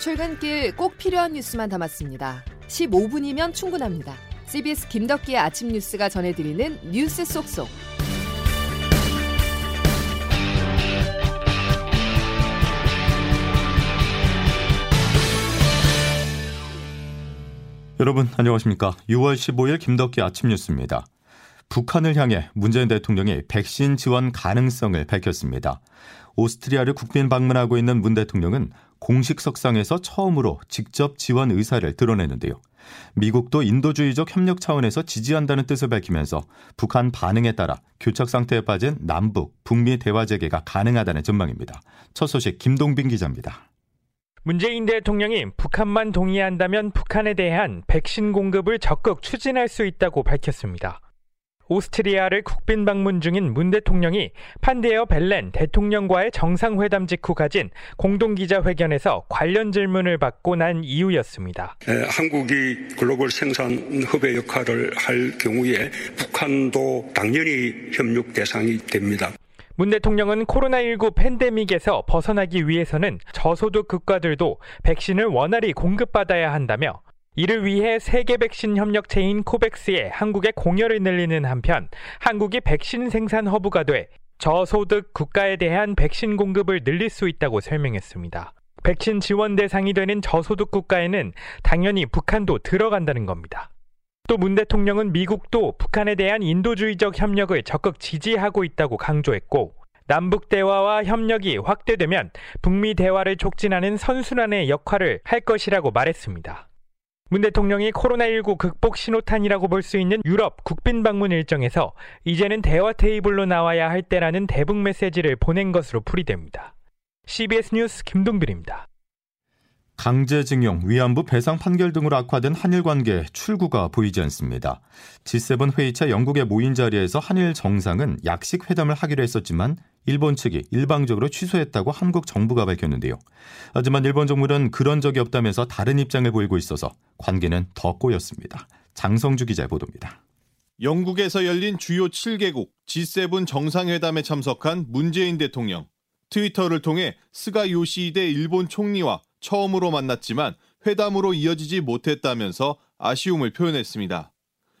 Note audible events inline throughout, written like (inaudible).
출근길 꼭 필요한 뉴스만 담았습니다. 15분이면 충분합니다. CBS 김덕기의 아침 뉴스가 전해드리는 뉴스 속속. 여러분 안녕하십니까? 6월 15일 김덕기 아침 뉴스입니다. 북한을 향해 문재인 대통령이 백신 지원 가능성을 밝혔습니다. 오스트리아를 국빈 방문하고 있는 문 대통령은 공식 석상에서 처음으로 직접 지원 의사를 드러내는데요. 미국도 인도주의적 협력 차원에서 지지한다는 뜻을 밝히면서 북한 반응에 따라 교착 상태에 빠진 남북, 북미 대화 재개가 가능하다는 전망입니다. 첫 소식 김동빈 기자입니다. 문재인 대통령이 북한만 동의한다면 북한에 대한 백신 공급을 적극 추진할 수 있다고 밝혔습니다. 오스트리아를 국빈 방문 중인 문 대통령이 판데어 벨렌 대통령과의 정상회담 직후 가진 공동기자회견에서 관련 질문을 받고 난 이유였습니다. 한국이 글로벌 생산 흡의 역할을 할 경우에 북한도 당연히 협력 대상이 됩니다. 문 대통령은 코로나19 팬데믹에서 벗어나기 위해서는 저소득 국가들도 백신을 원활히 공급받아야 한다며 이를 위해 세계 백신 협력체인 코백스에 한국의 공여를 늘리는 한편 한국이 백신 생산 허브가 돼 저소득 국가에 대한 백신 공급을 늘릴 수 있다고 설명했습니다. 백신 지원 대상이 되는 저소득 국가에는 당연히 북한도 들어간다는 겁니다. 또 문 대통령은 미국도 북한에 대한 인도주의적 협력을 적극 지지하고 있다고 강조했고 남북 대화와 협력이 확대되면 북미 대화를 촉진하는 선순환의 역할을 할 것이라고 말했습니다. 문 대통령이 코로나19 극복 신호탄이라고 볼 수 있는 유럽 국빈 방문 일정에서 이제는 대화 테이블로 나와야 할 때라는 대북 메시지를 보낸 것으로 풀이됩니다. CBS 뉴스 김동빈입니다. 강제징용, 위안부 배상 판결 등으로 악화된 한일 관계 출구가 보이지 않습니다. G7 회의차 영국의 모인 자리에서 한일 정상은 약식 회담을 하기로 했었지만 일본 측이 일방적으로 취소했다고 한국 정부가 밝혔는데요. 하지만 일본 정부는 그런 적이 없다면서 다른 입장을 보이고 있어서 관계는 더 꼬였습니다. 장성주 기자의 보도입니다. 영국에서 열린 주요 7개국 G7 정상회담에 참석한 문재인 대통령. 트위터를 통해 스가 요시히데 일본 총리와 처음으로 만났지만 회담으로 이어지지 못했다면서 아쉬움을 표현했습니다.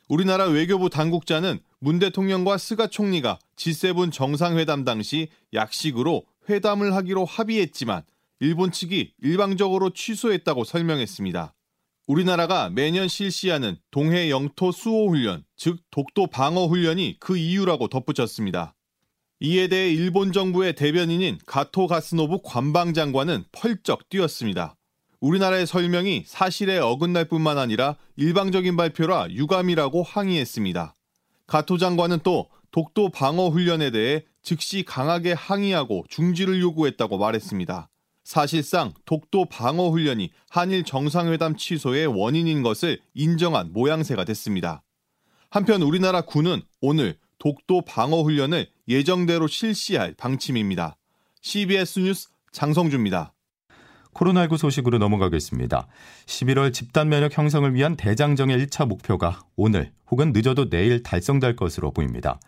우리나라 외교부 당국자는 문 대통령과 스가 총리가 G7 정상회담 당시 약식으로 회담을 하기로 합의했지만 일본 측이 일방적으로 취소했다고 설명했습니다. 우리나라가 매년 실시하는 동해 영토 수호 훈련, 즉 독도 방어 훈련이 그 이유라고 덧붙였습니다. 이에 대해 일본 정부의 대변인인 가토 가스노부 관방장관은 펄쩍 뛰었습니다. 우리나라의 설명이 사실에 어긋날 뿐만 아니라 일방적인 발표라 유감이라고 항의했습니다. 가토 장관은 또 독도 방어 훈련에 대해 즉시 강하게 항의하고 중지를 요구했다고 말했습니다. 사실상 독도 방어 훈련이 한일 정상회담 취소의 원인인 것을 인정한 모양새가 됐습니다. 한편 우리나라 군은 오늘 독도 방어 훈련을 예정대로 실시할 방침입니다. CBS 뉴스 장성주입니다. 코로나19 소식으로 넘어가겠습니다. 11월 집단 면역 형성을 위한 대장정의 1차 목표가 오늘 혹은 늦어도 내일 달성될 것으로 보입니다.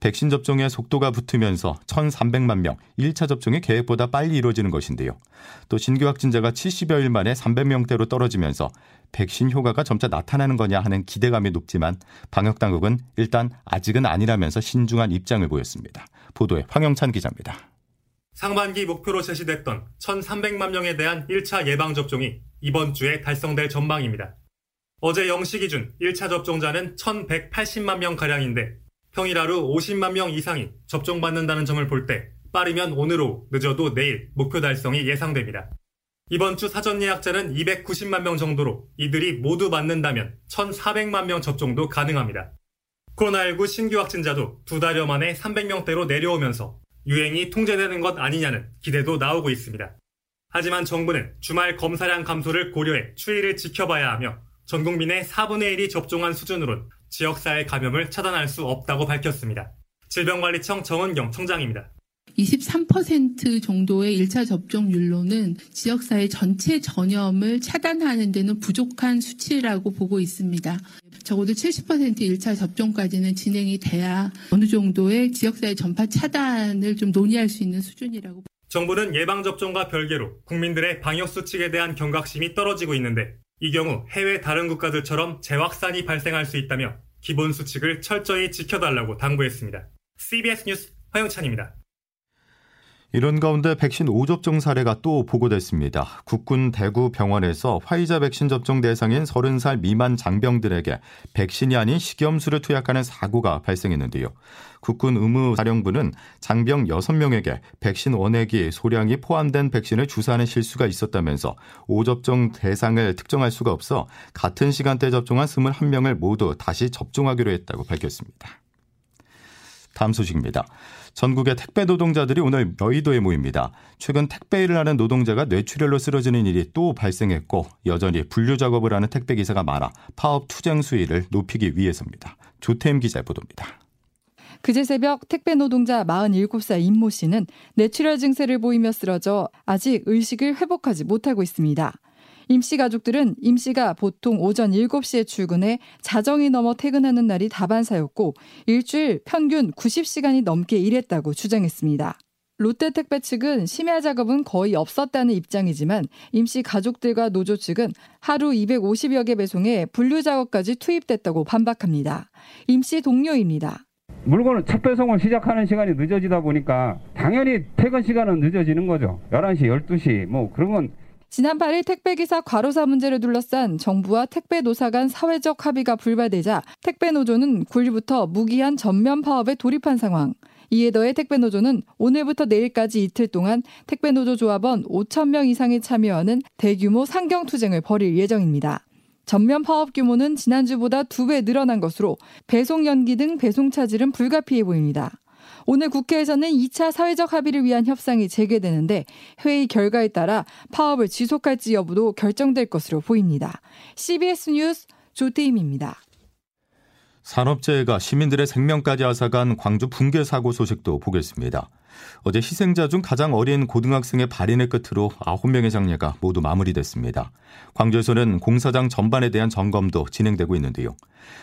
백신 접종의 속도가 붙으면서 1,300만 명 1차 접종이 계획보다 빨리 이루어지는 것인데요. 또 신규 확진자가 70여일 만에 300명대로 떨어지면서 백신 효과가 점차 나타나는 거냐 하는 기대감이 높지만 방역 당국은 일단 아직은 아니라면서 신중한 입장을 보였습니다. 보도에 황영찬 기자입니다. 상반기 목표로 제시됐던 1,300만 명에 대한 1차 예방접종이 이번 주에 달성될 전망입니다. 어제 0시 기준 1차 접종자는 1,180만 명가량인데 평일 하루 50만 명 이상이 접종받는다는 점을 볼 때 빠르면 오늘 오후, 늦어도 내일 목표 달성이 예상됩니다. 이번 주 사전 예약자는 290만 명 정도로 이들이 모두 맞는다면 1,400만 명 접종도 가능합니다. 코로나19 신규 확진자도 두 달여 만에 300명대로 내려오면서 유행이 통제되는 것 아니냐는 기대도 나오고 있습니다. 하지만 정부는 주말 검사량 감소를 고려해 추이를 지켜봐야 하며 전 국민의 4분의 1이 접종한 수준으론 지역사회 감염을 차단할 수 없다고 밝혔습니다. 질병관리청 정은경 청장입니다. 23% 정도의 1차 접종률로는 지역사회 전체 전염을 차단하는 데는 부족한 수치라고 보고 있습니다. 적어도 70% 1차 접종까지는 진행이 돼야 어느 정도의 지역사회 전파 차단을 좀 논의할 수 있는 수준이라고. 정부는 예방접종과 별개로 국민들의 방역수칙에 대한 경각심이 떨어지고 있는데 이 경우 해외 다른 국가들처럼 재확산이 발생할 수 있다며 기본 수칙을 철저히 지켜달라고 당부했습니다. CBS 뉴스 화영찬입니다. 이런 가운데 백신 5접종 사례가 또 보고됐습니다. 국군 대구 병원에서 화이자 백신 접종 대상인 30살 미만 장병들에게 백신이 아닌 식염수를 투약하는 사고가 발생했는데요. 국군 의무사령부는 장병 6명에게 백신 원액이 소량이 포함된 백신을 주사하는 실수가 있었다면서 5접종 대상을 특정할 수가 없어 같은 시간대 접종한 21명을 모두 다시 접종하기로 했다고 밝혔습니다. 다음 소식입니다. 전국의 택배 노동자들이 오늘 여의도에 모입니다. 최근 택배 일을 하는 노동자가 뇌출혈로 쓰러지는 일이 또 발생했고 여전히 분류 작업을 하는 택배 기사가 많아 파업 투쟁 수위를 높이기 위해서입니다. 조태임 기자 보도입니다. 그제 새벽 택배 노동자 47살 임모 씨는 뇌출혈 증세를 보이며 쓰러져 아직 의식을 회복하지 못하고 있습니다. 임씨 가족들은 임씨가 보통 오전 7시에 출근해 자정이 넘어 퇴근하는 날이 다반사였고 일주일 평균 90시간이 넘게 일했다고 주장했습니다. 롯데택배 측은 심야 작업은 거의 없었다는 입장이지만 임씨 가족들과 노조 측은 하루 250여 개 배송에 분류 작업까지 투입됐다고 반박합니다. 임씨 동료입니다. 물건을 첫 배송을 시작하는 시간이 늦어지다 보니까 당연히 퇴근 시간은 늦어지는 거죠. 11시, 12시 뭐 그런 건 지난 8일 택배기사 과로사 문제를 둘러싼 정부와 택배 노사 간 사회적 합의가 불발되자 택배 노조는 9일부터 무기한 전면 파업에 돌입한 상황. 이에 더해 택배 노조는 오늘부터 내일까지 이틀 동안 택배 노조 조합원 5천 명 이상이 참여하는 대규모 상경 투쟁을 벌일 예정입니다. 전면 파업 규모는 지난주보다 두 배 늘어난 것으로 배송 연기 등 배송 차질은 불가피해 보입니다. 오늘 국회에서는 2차 사회적 합의를 위한 협상이 재개되는데 회의 결과에 따라 파업을 지속할지 여부도 결정될 것으로 보입니다. CBS 뉴스 조태임입니다. 산업재해가 시민들의 생명까지 앗아간 광주 붕괴 사고 소식도 보겠습니다. 어제 희생자 중 가장 어린 고등학생의 발인의 끝으로 9명의 장례가 모두 마무리됐습니다. 광주에서는 공사장 전반에 대한 점검도 진행되고 있는데요.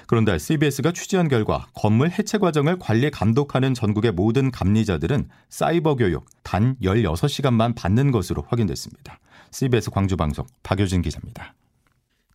그런데 CBS가 취재한 결과 건물 해체 과정을 관리 감독하는 전국의 모든 감리자들은 사이버 교육 단 16시간만 받는 것으로 확인됐습니다. CBS 광주방송 박효진 기자입니다.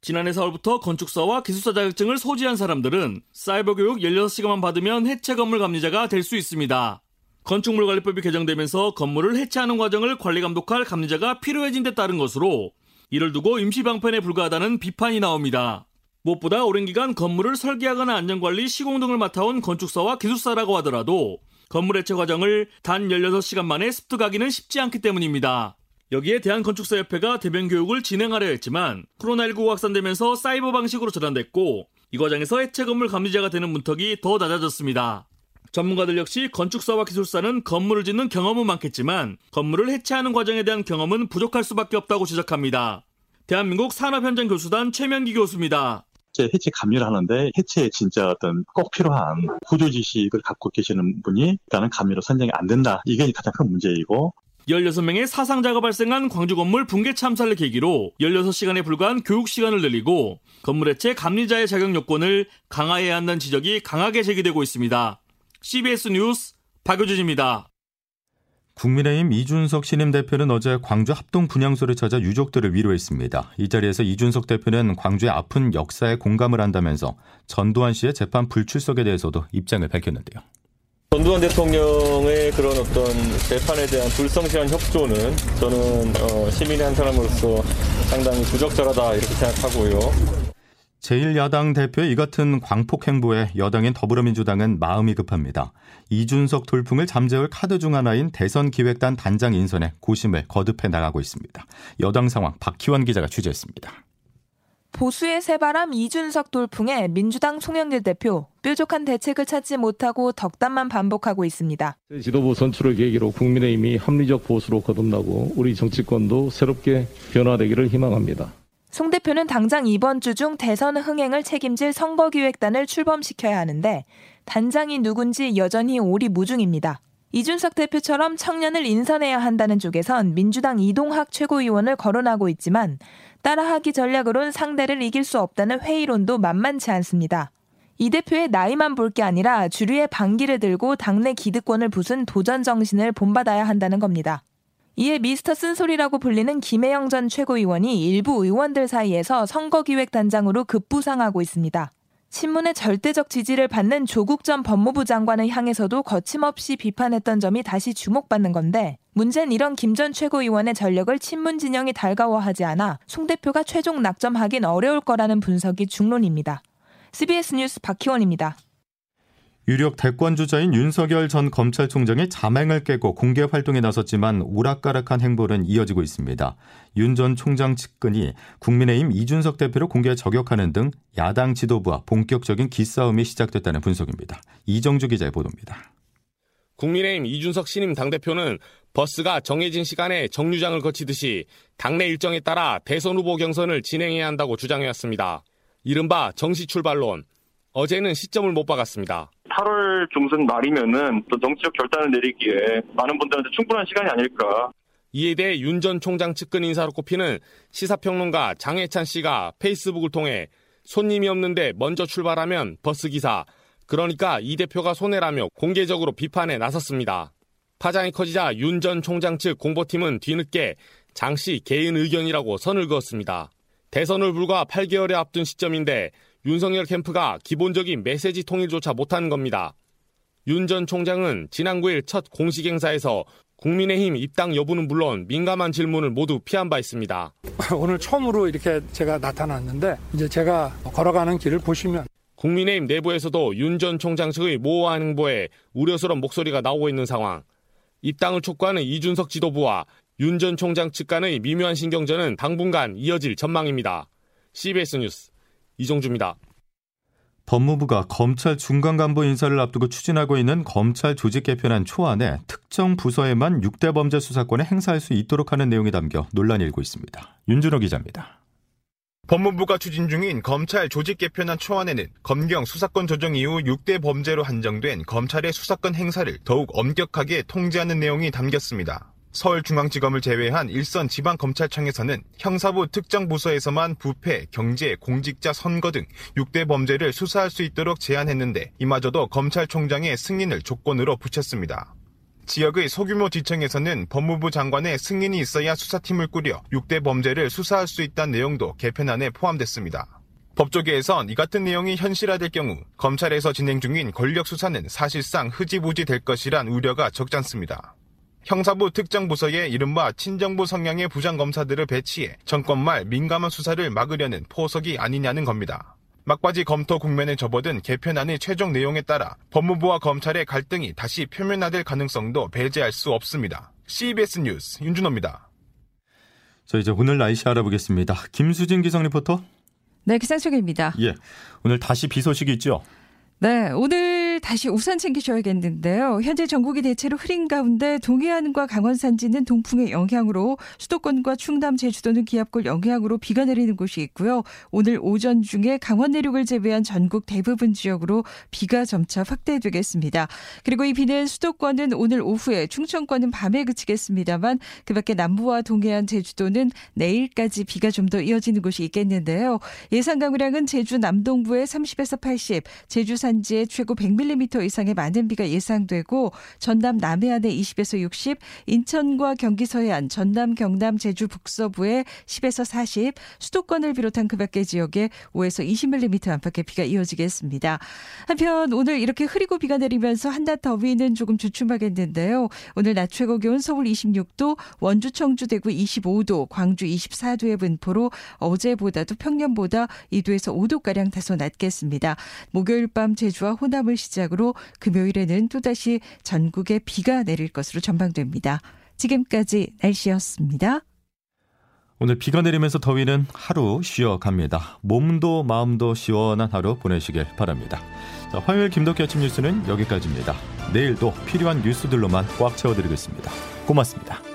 지난해 4월부터 건축사와 기술사 자격증을 소지한 사람들은 사이버 교육 16시간만 받으면 해체 건물 감리자가 될 수 있습니다. 건축물관리법이 개정되면서 건물을 해체하는 과정을 관리 감독할 감리자가 필요해진 데 따른 것으로 이를 두고 임시 방편에 불과하다는 비판이 나옵니다. 무엇보다 오랜 기간 건물을 설계하거나 안전관리, 시공 등을 맡아온 건축사와 기술사라고 하더라도 건물 해체 과정을 단 16시간 만에 습득하기는 쉽지 않기 때문입니다. 여기에 대한건축사협회가 대변 교육을 진행하려 했지만 코로나19가 확산되면서 사이버 방식으로 전환됐고 이 과정에서 해체 건물 감리자가 되는 문턱이 더 낮아졌습니다. 전문가들 역시 건축사와 기술사는 건물을 짓는 경험은 많겠지만 건물을 해체하는 과정에 대한 경험은 부족할 수밖에 없다고 지적합니다. 대한민국 산업현장 교수단 최명기 교수입니다. 해체 감리를 하는데 해체에 진짜 어떤 꼭 필요한 구조 지식을 갖고 계시는 분이 나는 감리로 선정이 안 된다. 이게 가장 큰 문제이고 16명의 사상자가 발생한 광주 건물 붕괴 참사를 계기로 16시간에 불과한 교육 시간을 늘리고 건물 해체 감리자의 자격 요건을 강화해야 한다는 지적이 강하게 제기되고 있습니다. CBS 뉴스 박효준입니다. 국민의힘 이준석 신임 대표는 어제 광주 합동 분향소를 찾아 유족들을 위로했습니다. 이 자리에서 이준석 대표는 광주의 아픈 역사에 공감을 한다면서 전두환 씨의 재판 불출석에 대해서도 입장을 밝혔는데요. 전두환 대통령의 그런 어떤 재판에 대한 불성실한 협조는 저는 어, 시민의 한 사람으로서 상당히 부적절하다 이렇게 생각하고요. 제1야당 대표의 이 같은 광폭 행보에 여당인 더불어민주당은 마음이 급합니다. 이준석 돌풍을 잠재울 카드 중 하나인 대선 기획단 단장 인선에 고심을 거듭해 나가고 있습니다. 여당 상황 박희원 기자가 취재했습니다. 보수의 새바람 이준석 돌풍에 민주당 송영길 대표 뾰족한 대책을 찾지 못하고 덕담만 반복하고 있습니다. 지도부 선출을 계기로 국민의힘이 합리적 보수로 거듭나고 우리 정치권도 새롭게 변화되기를 희망합니다. 송 대표는 당장 이번 주 중 대선 흥행을 책임질 선거기획단을 출범시켜야 하는데 단장이 누군지 여전히 오리무중입니다. 이준석 대표처럼 청년을 인선해야 한다는 쪽에선 민주당 이동학 최고위원을 거론하고 있지만 따라하기 전략으론 상대를 이길 수 없다는 회의론도 만만치 않습니다. 이 대표의 나이만 볼 게 아니라 주류의 반기를 들고 당내 기득권을 부순 도전 정신을 본받아야 한다는 겁니다. 이에 미스터 쓴소리라고 불리는 김혜영 전 최고위원이 일부 의원들 사이에서 선거기획단장으로 급부상하고 있습니다. 친문의 절대적 지지를 받는 조국 전 법무부 장관을 향해서도 거침없이 비판했던 점이 다시 주목받는 건데 문제는 이런 김 전 최고위원의 전력을 친문 진영이 달가워하지 않아 송 대표가 최종 낙점하긴 어려울 거라는 분석이 중론입니다. CBS 뉴스 박희원입니다. 유력 대권 주자인 윤석열 전 검찰총장이 자맹을 깨고 공개 활동에 나섰지만 오락가락한 행보는 이어지고 있습니다. 윤 전 총장 측근이 국민의힘 이준석 대표를 공개 저격하는 등 야당 지도부와 본격적인 기싸움이 시작됐다는 분석입니다. 이정주 기자의 보도입니다. 국민의힘 이준석 신임 당대표는 버스가 정해진 시간에 정류장을 거치듯이 당내 일정에 따라 대선 후보 경선을 진행해야 한다고 주장해왔습니다. 이른바 정시 출발론. 어제는 시점을 못 박았습니다. 8월 중순 말이면은 또 정치적 결단을 내리기에 많은 분들한테 충분한 시간이 아닐까. 이에 대해 윤 전 총장 측근 인사로 꼽히는 시사평론가 장혜찬 씨가 페이스북을 통해 손님이 없는데 먼저 출발하면 버스 기사, 그러니까 이 대표가 손해라며 공개적으로 비판에 나섰습니다. 파장이 커지자 윤 전 총장 측 공보팀은 뒤늦게 장 씨 개인 의견이라고 선을 그었습니다. 대선을 불과 8개월에 앞둔 시점인데 윤석열 캠프가 기본적인 메시지 통일조차 못한 겁니다. 윤 전 총장은 지난 9일 첫 공식 행사에서 국민의힘 입당 여부는 물론 민감한 질문을 모두 피한 바 있습니다. (laughs) 오늘 처음으로 이렇게 제가 나타났는데 이제 제가 걸어가는 길을 보시면 국민의힘 내부에서도 윤 전 총장 측의 모호한 행보에 우려스러운 목소리가 나오고 있는 상황. 입당을 촉구하는 이준석 지도부와 윤 전 총장 측 간의 미묘한 신경전은 당분간 이어질 전망입니다. CBS 뉴스 이종주입니다. 법무부가 검찰 중간 간부 인사를 앞두고 추진하고 있는 검찰 조직 개편안 초안에 특정 부서에만 6대 범죄 수사권을 행사할 수 있도록 하는 내용이 담겨 논란이 일고 있습니다. 윤준호 기자입니다. 법무부가 추진 중인 검찰 조직 개편안 초안에는 검경 수사권 조정 이후 6대 범죄로 한정된 검찰의 수사권 행사를 더욱 엄격하게 통제하는 내용이 담겼습니다. 서울중앙지검을 제외한 일선 지방검찰청에서는 형사부 특정 부서에서만 부패, 경제, 공직자 선거 등 6대 범죄를 수사할 수 있도록 제한했는데 이마저도 검찰총장의 승인을 조건으로 붙였습니다. 지역의 소규모 지청에서는 법무부 장관의 승인이 있어야 수사팀을 꾸려 6대 범죄를 수사할 수 있다는 내용도 개편안에 포함됐습니다. 법조계에선 이 같은 내용이 현실화될 경우 검찰에서 진행 중인 권력 수사는 사실상 흐지부지 될 것이란 우려가 적지 않습니다. 형사부 특정 부서에 이른바 친정부 성향의 부장검사들을 배치해 정권 말 민감한 수사를 막으려는 포석이 아니냐는 겁니다. 막바지 검토 국면에 접어든 개편안의 최종 내용에 따라 법무부와 검찰의 갈등이 다시 표면화될 가능성도 배제할 수 없습니다. CBS 뉴스 윤준호입니다. 자 이제 오늘 날씨 알아보겠습니다. 김수진 기상 리포터. 네, 기상 소개입니다. 예, 오늘 다시 비 소식이 있죠. 네, 오늘 다시 우산 챙기셔야겠는데요. 현재 전국이 대체로 흐린 가운데 동해안과 강원 산지는 동풍의 영향으로 수도권과 충남, 제주도는 기압골 영향으로 비가 내리는 곳이 있고요. 오늘 오전 중에 강원 내륙을 제외한 전국 대부분 지역으로 비가 점차 확대되겠습니다. 그리고 이 비는 수도권은 오늘 오후에, 충청권은 밤에 그치겠습니다만 그밖에 남부와 동해안, 제주도는 내일까지 비가 좀 더 이어지는 곳이 있겠는데요. 예상 강우량은 제주 남동부에 30에서 80, 제주 산 산지에 최고 100mm 이상의 많은 비가 예상되고 전남 남해안에 20에서 60, 인천과 경기 서해안, 전남 경남 제주 북서부에 10에서 40, 수도권을 비롯한 그 밖의 지역에 5에서 20mm 안팎의 비가 이어지겠습니다. 한편 오늘 이렇게 흐리고 비가 내리면서 한낮 더위는 조금 주춤하겠는데요. 오늘 낮 최고 기온 서울 26도, 원주 청주 대구 25도, 광주 24도의 분포로 어제보다도 평년보다 2도에서 5도가량 다소 낮겠습니다. 목요일 밤 제주와 호남을 시작으로 금요일에는 또다시 전국에 비가 내릴 것으로 전망됩니다. 지금까지 날씨였습니다. 오늘 비가 내리면서 더위는 하루 쉬어갑니다. 몸도 마음도 시원한 하루 보내시길 바랍니다. 자, 화요일 김덕기 아침 뉴스는 여기까지입니다. 내일도 필요한 뉴스들로만 꽉 채워드리겠습니다. 고맙습니다.